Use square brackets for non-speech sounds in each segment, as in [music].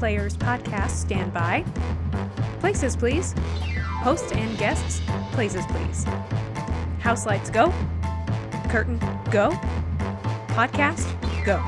Players podcast stand by. Places, please. Host and guests, places, please. House lights go. Curtain go. Podcast go.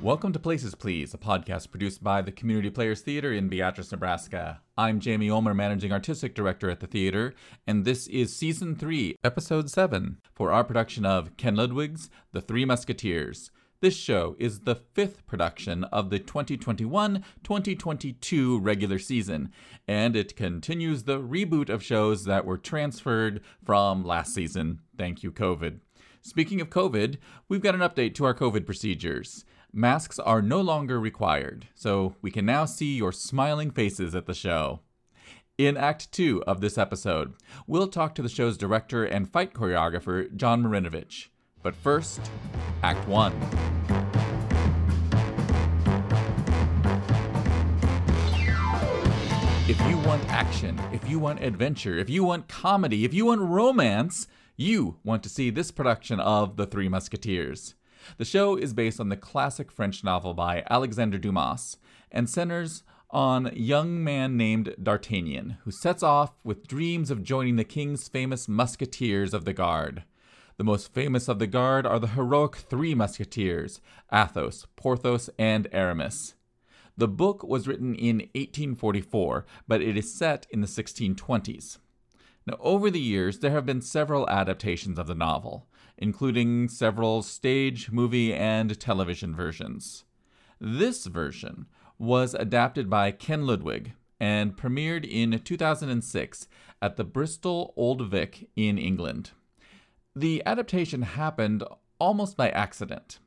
Welcome to Places Please, a podcast produced by the Community Players Theater in Beatrice, Nebraska. I'm Jamie Ulmer, Managing Artistic Director at the theater, and this is Season 3, Episode 7, for our production of Ken Ludwig's The Three Musketeers. This show is the fifth production of the 2021 2022 regular season, and it continues the reboot of shows that were transferred from last season. Thank you, COVID. Speaking of COVID, we've got an update to our COVID procedures. Masks are no longer required, so we can now see your smiling faces at the show. In Act 2 of this episode, we'll talk to the show's director and fight choreographer, John Marinovich. But first, Act 1. If you want action, if you want adventure, if you want comedy, if you want romance, you want to see this production of The Three Musketeers. The show is based on the classic French novel by Alexandre Dumas and centers on a young man named D'Artagnan, who sets off with dreams of joining the king's famous musketeers of the guard. The most famous of the guard are the heroic three musketeers Athos, Porthos, and Aramis. The book was written in 1844, but it is set in the 1620s. Now, over the years, there have been several adaptations of the novel, including several stage, movie, and television versions. This version was adapted by Ken Ludwig and premiered in 2006 at the Bristol Old Vic in England. The adaptation happened almost by accident.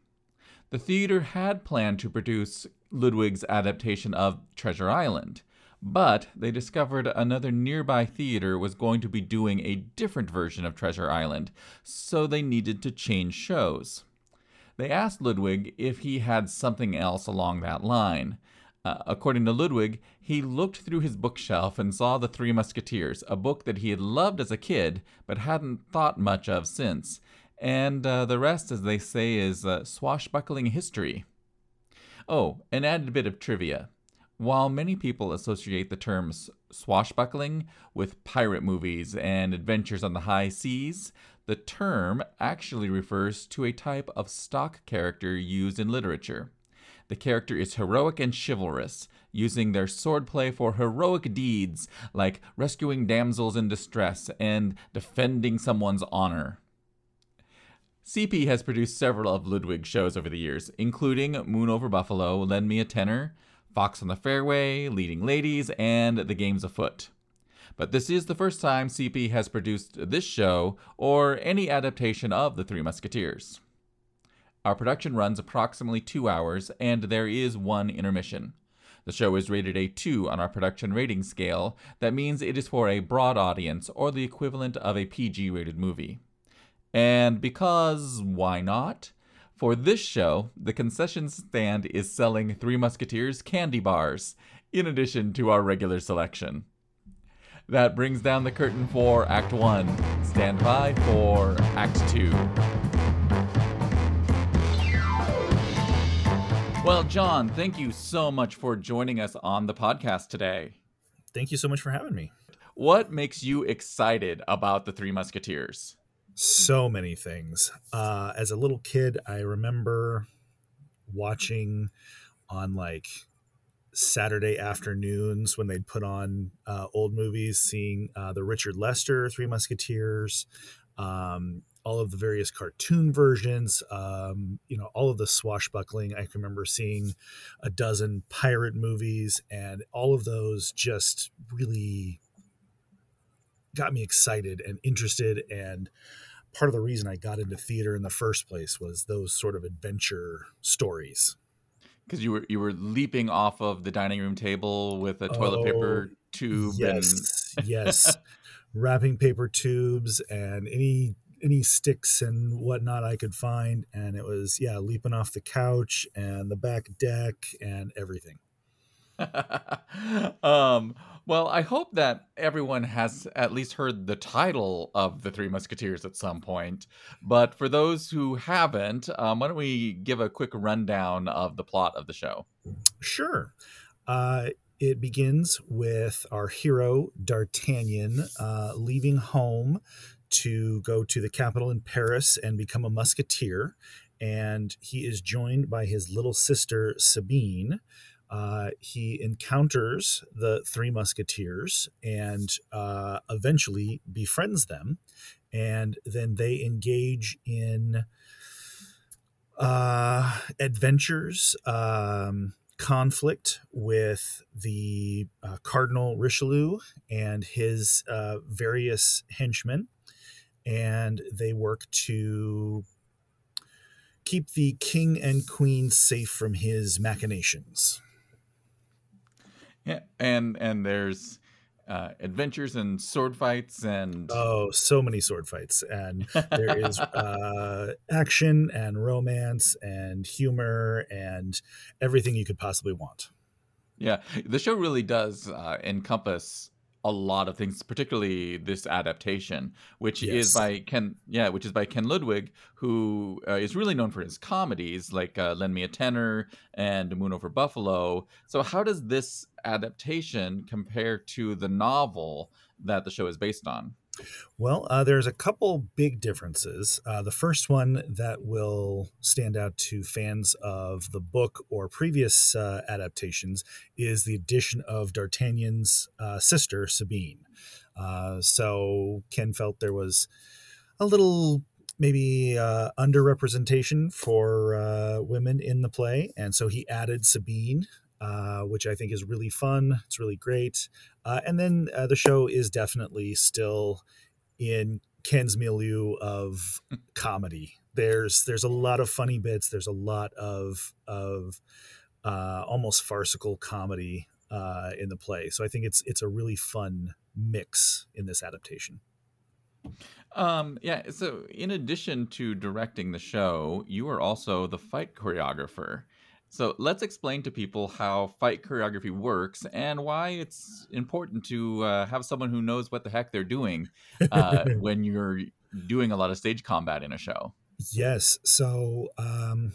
The theater had planned to produce Ludwig's adaptation of Treasure Island, but they discovered another nearby theater was going to be doing a different version of Treasure Island, so they needed to change shows. They asked Ludwig if he had something else along that line. Uh, according to Ludwig, he looked through his bookshelf and saw The Three Musketeers, a book that he had loved as a kid but hadn't thought much of since. And uh, the rest, as they say, is uh, swashbuckling history. Oh, an added bit of trivia. While many people associate the terms swashbuckling with pirate movies and adventures on the high seas, the term actually refers to a type of stock character used in literature. The character is heroic and chivalrous, using their swordplay for heroic deeds like rescuing damsels in distress and defending someone's honor. CP has produced several of Ludwig's shows over the years, including Moon Over Buffalo, Lend Me a Tenor, Fox on the Fairway, Leading Ladies, and The Games Afoot. But this is the first time CP has produced this show or any adaptation of The Three Musketeers. Our production runs approximately two hours, and there is one intermission. The show is rated a 2 on our production rating scale. That means it is for a broad audience, or the equivalent of a PG rated movie. And because why not? For this show, the concession stand is selling Three Musketeers candy bars, in addition to our regular selection. That brings down the curtain for Act 1. Stand by for Act 2. Well, John, thank you so much for joining us on the podcast today. Thank you so much for having me. What makes you excited about the Three Musketeers? so many things. Uh, as a little kid, I remember watching on like Saturday afternoons when they'd put on uh, old movies, seeing uh, the Richard Lester Three Musketeers, um, all of the various cartoon versions, um, you know, all of the swashbuckling. I can remember seeing a dozen pirate movies, and all of those just really got me excited and interested and part of the reason I got into theater in the first place was those sort of adventure stories. Because you were you were leaping off of the dining room table with a toilet oh, paper tube. Yes, and... yes, [laughs] wrapping paper tubes and any any sticks and whatnot I could find, and it was yeah, leaping off the couch and the back deck and everything. [laughs] um well, I hope that everyone has at least heard the title of the Three Musketeers at some point. But for those who haven't, um, why don't we give a quick rundown of the plot of the show? Sure. Uh, it begins with our hero, D'Artagnan, uh, leaving home to go to the capital in Paris and become a musketeer. And he is joined by his little sister, Sabine. Uh, he encounters the three musketeers and uh, eventually befriends them. And then they engage in uh, adventures. Um, conflict with the uh, Cardinal Richelieu and his uh, various henchmen, and they work to keep the king and queen safe from his machinations. Yeah, and and there's uh, adventures and sword fights and oh so many sword fights and there is [laughs] uh, action and romance and humor and everything you could possibly want yeah the show really does uh, encompass a lot of things, particularly this adaptation, which yes. is by Ken. Yeah, which is by Ken Ludwig, who uh, is really known for his comedies like uh, "Lend Me a Tenor" and "Moon Over Buffalo." So, how does this adaptation compare to the novel that the show is based on? Well, uh, there's a couple big differences. Uh, the first one that will stand out to fans of the book or previous uh, adaptations is the addition of D'Artagnan's uh, sister, Sabine. Uh, so Ken felt there was a little maybe uh, underrepresentation for women in the play, and so he added Sabine uh, which I think is really fun. It's really great. Uh, and then uh, the show is definitely still in Ken's milieu of [laughs] comedy. There's there's a lot of funny bits. There's a lot of of uh, almost farcical comedy uh, in the play. So I think it's it's a really fun mix in this adaptation. Um, yeah. So in addition to directing the show, you are also the fight choreographer. So let's explain to people how fight choreography works and why it's important to uh, have someone who knows what the heck they're doing uh, [laughs] when you're doing a lot of stage combat in a show. Yes. So, um,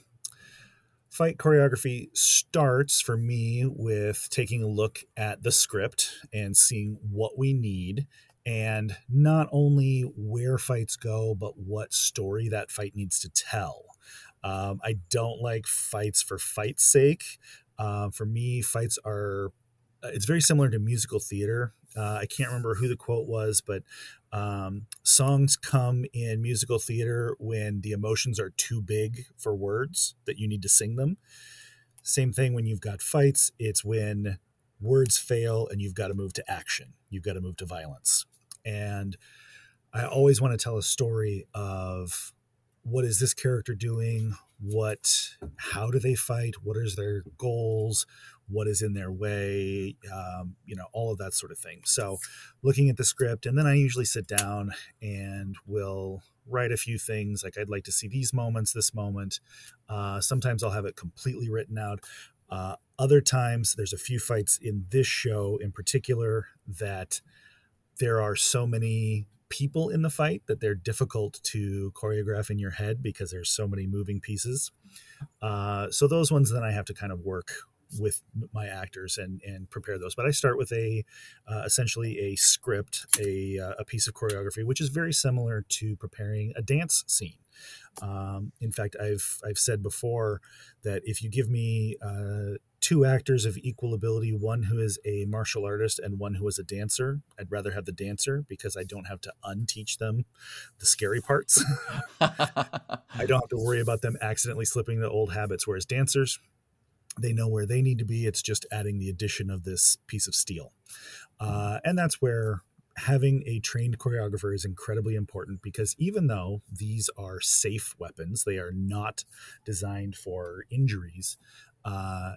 fight choreography starts for me with taking a look at the script and seeing what we need and not only where fights go, but what story that fight needs to tell. Um, I don't like fights for fight's sake. Uh, for me, fights are. Uh, it's very similar to musical theater. Uh, I can't remember who the quote was, but um, songs come in musical theater when the emotions are too big for words that you need to sing them. Same thing when you've got fights. It's when words fail and you've got to move to action. You've got to move to violence. And I always want to tell a story of what is this character doing? What how do they fight? What is their goals? What is in their way? Um, you know all of that sort of thing. So looking at the script and then i usually sit down and will write a few things. Like i'd like to see these moments this moment. Uh, sometimes i'll have it completely written out. Uh, other times there's a few fights in this show in particular that there are so many people in the fight that they're difficult to choreograph in your head because there's so many moving pieces. Uh, so those ones then I have to kind of work with my actors and and prepare those. But I start with a uh, essentially a script, a uh, a piece of choreography, which is very similar to preparing a dance scene. Um, in fact, I've I've said before that if you give me uh, two actors of equal ability, one who is a martial artist and one who is a dancer. I'd rather have the dancer because I don't have to unteach them the scary parts. I don't have to worry about them accidentally slipping the old habits. Whereas dancers, they know where they need to be. It's just adding the addition of this piece of steel. Uh, and that's where having a trained choreographer is incredibly important because even though these are safe weapons, they are not designed for injuries. Uh,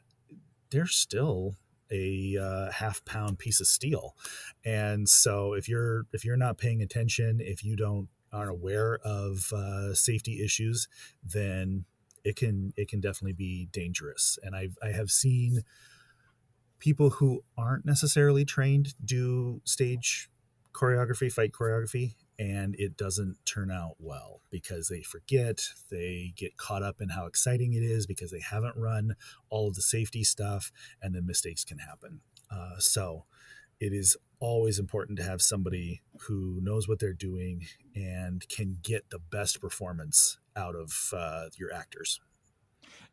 they're still a uh, half pound piece of steel. And so if you're if you're not paying attention if you don't aren't aware of uh, safety issues then it can it can definitely be dangerous. And i've i have seen people who aren't necessarily trained do stage choreography fight choreography and it doesn't turn out well because they forget, they get caught up in how exciting it is because they haven't run all of the safety stuff, and then mistakes can happen. Uh, so it is always important to have somebody who knows what they're doing and can get the best performance out of uh, your actors.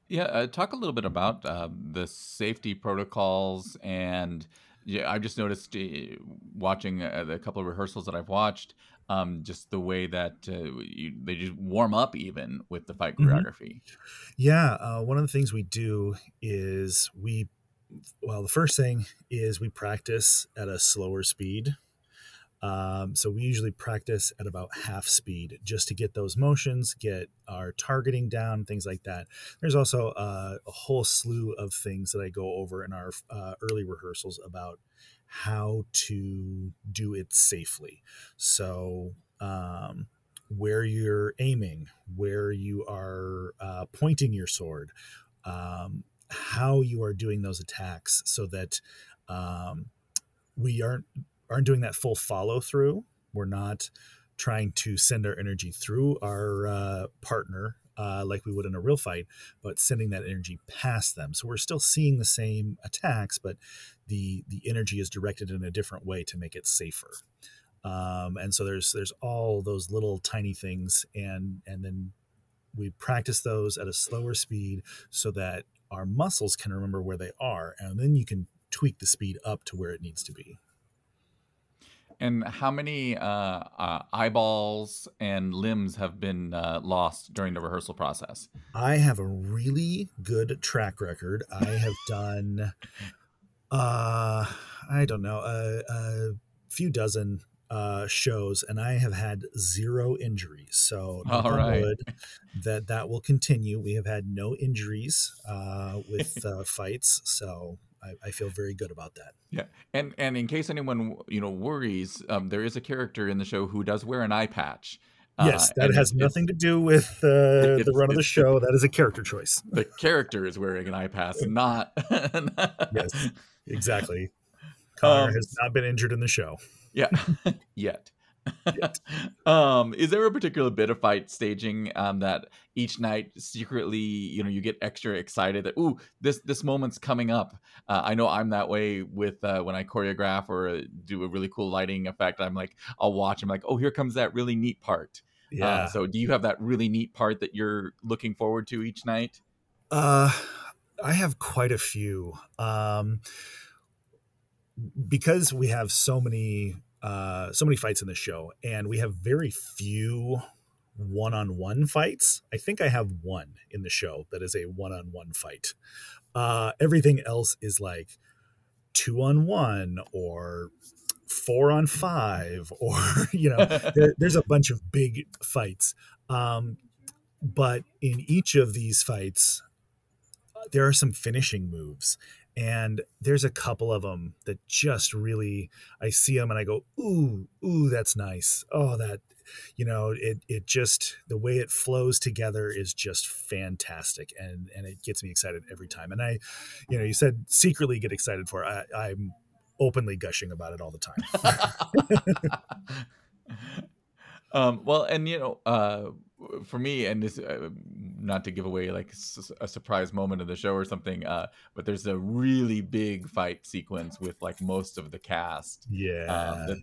Yeah, uh, talk a little bit about uh, the safety protocols and yeah, I just noticed uh, watching a, the couple of rehearsals that I've watched, um, just the way that uh, you, they just warm up even with the fight Mhm. choreography. Yeah, uh, one of the things we do is we, well, the first thing is we practice at a slower speed. Um, so we usually practice at about half speed just to get those motions, get our targeting down, things like that. There's also uh, a whole slew of things that I go over in our uh, early rehearsals about how to do it safely. So, um, where you're aiming, where you are uh, pointing your sword, um, how you are doing those attacks, so that um, we aren't aren't doing that full follow through. We're not trying to send our energy through our uh, partner uh, like we would in a real fight, but sending that energy past them. So we're still seeing the same attacks, but the the energy is directed in a different way to make it safer. Um, and so there's there's all those little tiny things, and and then we practice those at a slower speed so that our muscles can remember where they are, and then you can tweak the speed up to where it needs to be. And how many uh, uh, eyeballs and limbs have been uh, lost during the rehearsal process? I have a really good track record. I [laughs] have done, uh, I don't know, a, a few dozen uh, shows, and I have had zero injuries. So, All right. [laughs] that that will continue. We have had no injuries uh, with [laughs] uh, fights, so I, I feel very good about that. Yeah, and and in case anyone you know worries, um, there is a character in the show who does wear an eye patch. Yes, Uh, that and has nothing to do with uh, the run of the show. That is a character choice. [laughs] The character is wearing an eye patch, not. [laughs] Yes. Exactly. Connor Um, has not been injured in the show. Yeah, [laughs] yet. Um, is there a particular bit of fight staging um, that each night secretly, you know, you get extra excited that ooh, this this moment's coming up? Uh, I know I'm that way with uh, when I choreograph or uh, do a really cool lighting effect. I'm like, I'll watch. I'm like, oh, here comes that really neat part. Yeah. Uh, so, do you have that really neat part that you're looking forward to each night? Uh, I have quite a few. Um, because we have so many uh, so many fights in the show, and we have very few one-on-one fights. I think I have one in the show that is a one-on-one fight. Uh, everything else is like two on one or four on five, or [laughs] you know, [laughs] there, there's a bunch of big fights. Um, but in each of these fights, there are some finishing moves and there's a couple of them that just really i see them and i go ooh ooh that's nice. Oh that you know it it just the way it flows together is just fantastic and and it gets me excited every time. And i you know you said secretly get excited for it. I, i'm openly gushing about it all the time [laughs] [laughs] um, well, and you know, uh, for me, and this, uh, not to give away like a surprise moment of the show or something, uh, but there's a really big fight sequence with like most of the cast. yeah Um, that,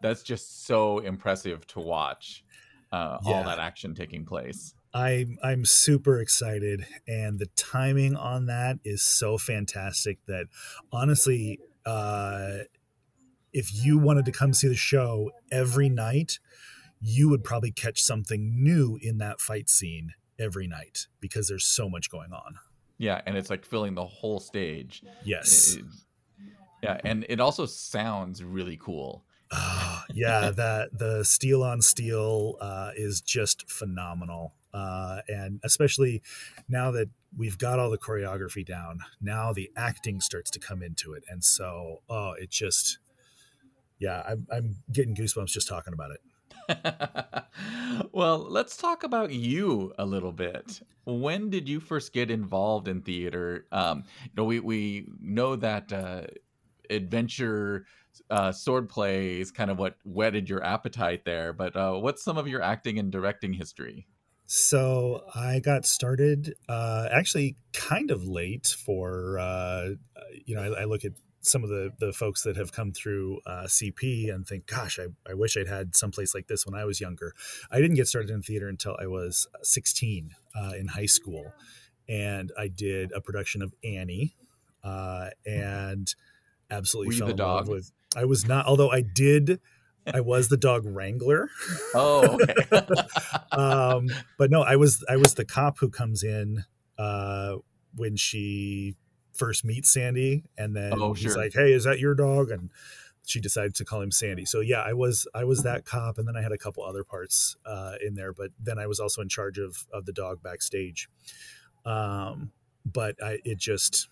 that's just so impressive to watch. Uh, all that action taking place. I'm I'm super excited, and the timing on that is so fantastic that honestly, uh, if you wanted to come see the show every night, you would probably catch something new in that fight scene every night because there's so much going on. Yeah, and it's like filling the whole stage. Yes, It- yeah, and it also sounds really cool. Ah, yeah, [laughs] that the steel on steel uh, is just phenomenal, uh, and especially now that we've got all the choreography down, now the acting starts to come into it, and so oh, it just yeah, I'm, I'm getting goosebumps just talking about it. [laughs] well, let's talk about you a little bit. When did you first get involved in theater? Um, you know, we we know that uh, adventure uh, swordplay is kind of what whetted your appetite there. But uh, what's some of your acting and directing history? So I got started uh, actually kind of late for uh, you know I, I, look at some of the the folks that have come through uh, CP and think, gosh, I, I wish I'd had someplace like this when I was younger. I didn't get started in theater until I was 16 uh, in high school, and I did a production of Annie, uh, and absolutely fell in dog? love with. I was not, although I did. I was the dog wrangler. Oh, okay. [laughs] um, but no, I was I was the cop who comes in uh, when she first meets Sandy, and then Oh, he's sure. like, "Hey, is that your dog?" And she decided to call him Sandy. So yeah, I was I was that cop, and then I had a couple other parts uh, in there. But then I was also in charge of of the dog backstage. Um, but I it just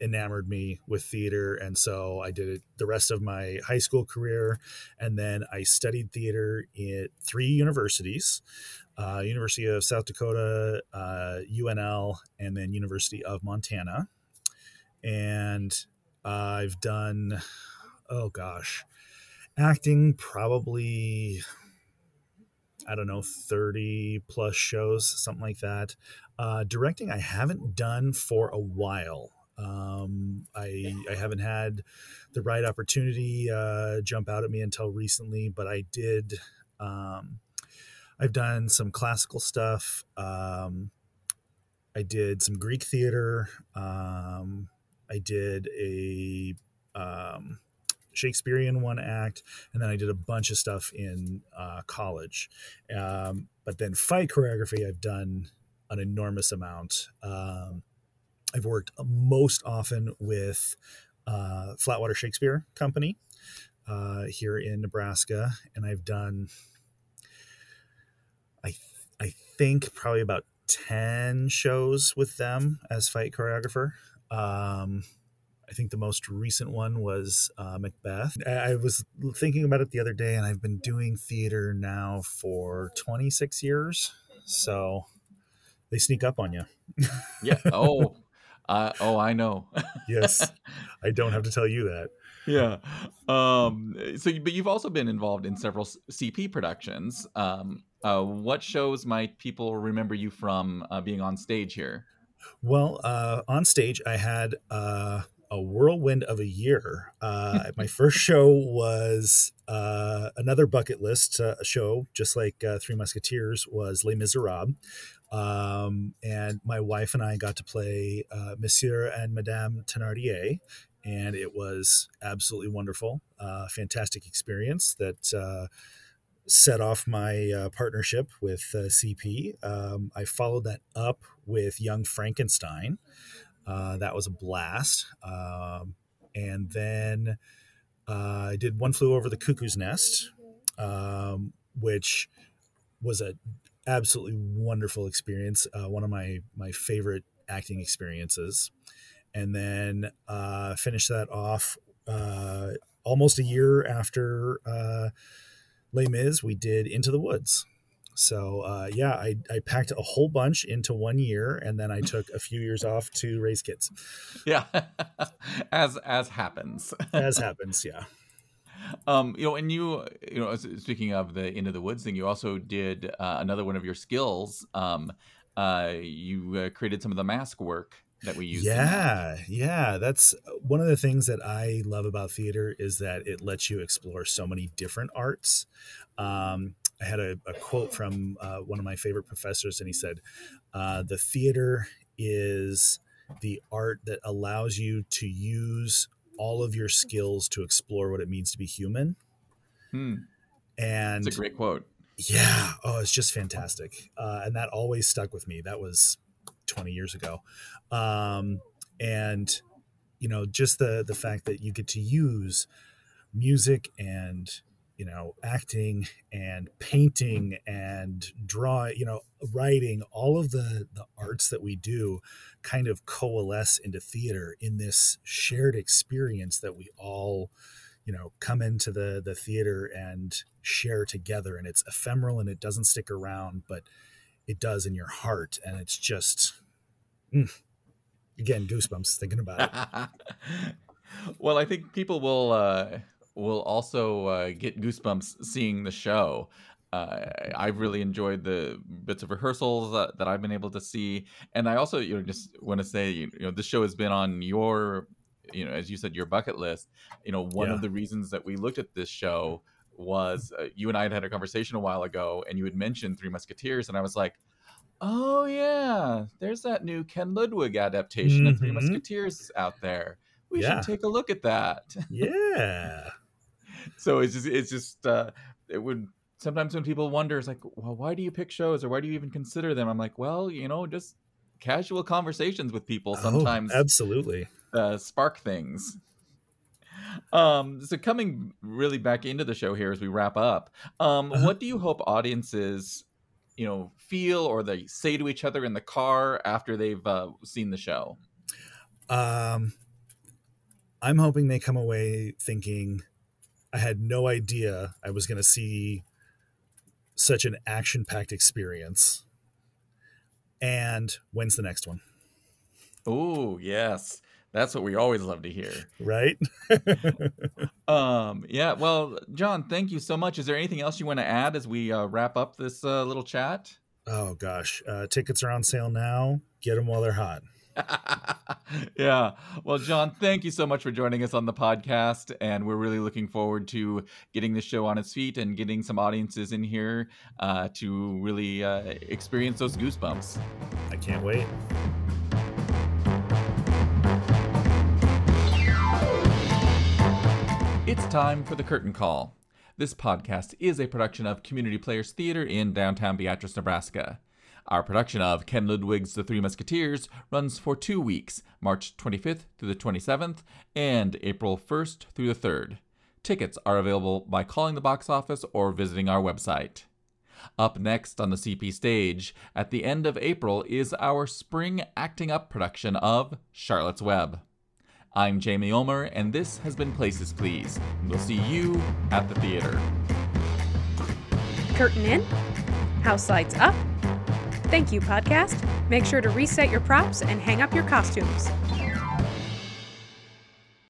enamored me with theater and so i did it the rest of my high school career and then i studied theater at three universities uh, university of south dakota uh, unl and then university of montana and i've done oh gosh acting probably i don't know 30 plus shows something like that uh, directing i haven't done for a while um, I, I haven't had the right opportunity uh, jump out at me until recently, but I did. Um, I've done some classical stuff. Um, I did some Greek theater. Um, I did a um, Shakespearean one act, and then I did a bunch of stuff in uh, college. Um, but then fight choreography, I've done an enormous amount. Um, I've worked most often with uh, Flatwater Shakespeare Company uh, here in Nebraska, and I've done, I th- I think probably about ten shows with them as fight choreographer. Um, I think the most recent one was uh, Macbeth. I, was thinking about it the other day, and I've been doing theater now for 26 years, so they sneak up on you. yeah. Oh, [laughs] uh, oh, I know. [laughs] yes, I don't have to tell you that. yeah. Um, so, but you've also been involved in several CP productions. Um, uh, what shows might people remember you from uh, being on stage here? Well, uh, on stage, I had uh, a whirlwind of a year. Uh, my [laughs] first show was uh, another bucket list uh, show, just like uh, Three Musketeers was Les Miserables. Um, and my wife and I got to play uh, Monsieur and Madame Thenardier, and it was absolutely wonderful. Uh, fantastic experience that uh, set off my uh, partnership with uh, CP. Um, I followed that up with Young Frankenstein. Uh, that was a blast. Um, and then uh, I did One Flew Over the Cuckoo's Nest, um, which was an absolutely wonderful experience. Uh, one of my my favorite acting experiences. And then uh, finished that off almost a year after Les Mis. We did Into the Woods. So uh, yeah, I, I packed a whole bunch into one year, and then I took a few years off to raise kids. Yeah, [laughs] as as happens. [laughs] As happens, yeah. Um, you know, and you, you know, speaking of the Into the Woods thing, you also did uh, another one of your skills. Um, uh, you uh, created some of the mask work that we that. Yeah, yeah. That's one of the things that I love about theater is that it lets you explore so many different arts. Um, I had a, a quote from uh, one of my favorite professors, and he said, uh, "The theater is the art that allows you to use all of your skills to explore what it means to be human." Hmm, And it's a great quote. yeah oh it's just fantastic uh, and that always stuck with me that was 20 years ago. Um, and you know just the the fact that you get to use music and you know acting and painting and draw you know writing all of the the arts that we do kind of coalesce into theater in this shared experience that we all you know come into the the theater and share together. And it's ephemeral and it doesn't stick around but it does in your heart and it's just mm, again goosebumps thinking about it [laughs] well, I think people will uh, will also uh, get goosebumps seeing the show. Uh, I've really enjoyed the bits of rehearsals that, that I've been able to see, and I also you know just want to say you know this show has been on your you know as you said your bucket list. You know one Yeah. of the reasons that we looked at this show was uh, you and I had had a conversation a while ago, and you had mentioned Three Musketeers, and I was like. Oh yeah, there's that new Ken Ludwig adaptation of Three Mhm. Musketeers out there. We Yeah. should take a look at that. [laughs] Yeah. so it's just it's just uh it would sometimes when people wonder it's like well why do you pick shows or why do you even consider them i'm like well you know just casual conversations with people sometimes Oh, absolutely. uh, spark things um so coming really back into the show here as we wrap up um Uh-huh. what do you hope audiences you know feel or they say to each other in the car after they've uh, seen the show Um, I'm hoping they come away thinking, I had no idea I was going to see such an action packed experience. And when's the next one? oh yes that's what we always love to hear Right? [laughs] Um, yeah, well, John, thank you so much. Is there anything else you want to add as we uh, wrap up this uh, little chat? oh, gosh. Uh, tickets are on sale now. Get them while they're hot. [laughs] yeah. Well, John, thank you so much for joining us on the podcast. And we're really looking forward to getting the show on its feet and getting some audiences in here uh, to really uh, experience those goosebumps. I can't wait. It's time for the curtain call. This podcast is a production of Community Players Theater in downtown Beatrice, Nebraska. Our production of Ken Ludwig's The Three Musketeers runs for two weeks, March 25th through the 27th, and April 1st through the 3rd. Tickets are available by calling the box office or visiting our website. Up next on the CP stage, at the end of April, is our spring acting up production of Charlotte's Web. I'm Jamie Ulmer, and this has been Places Please. We'll see you at the theater. Curtain in, house lights up. Thank you, podcast. Make sure to reset your props and hang up your costumes.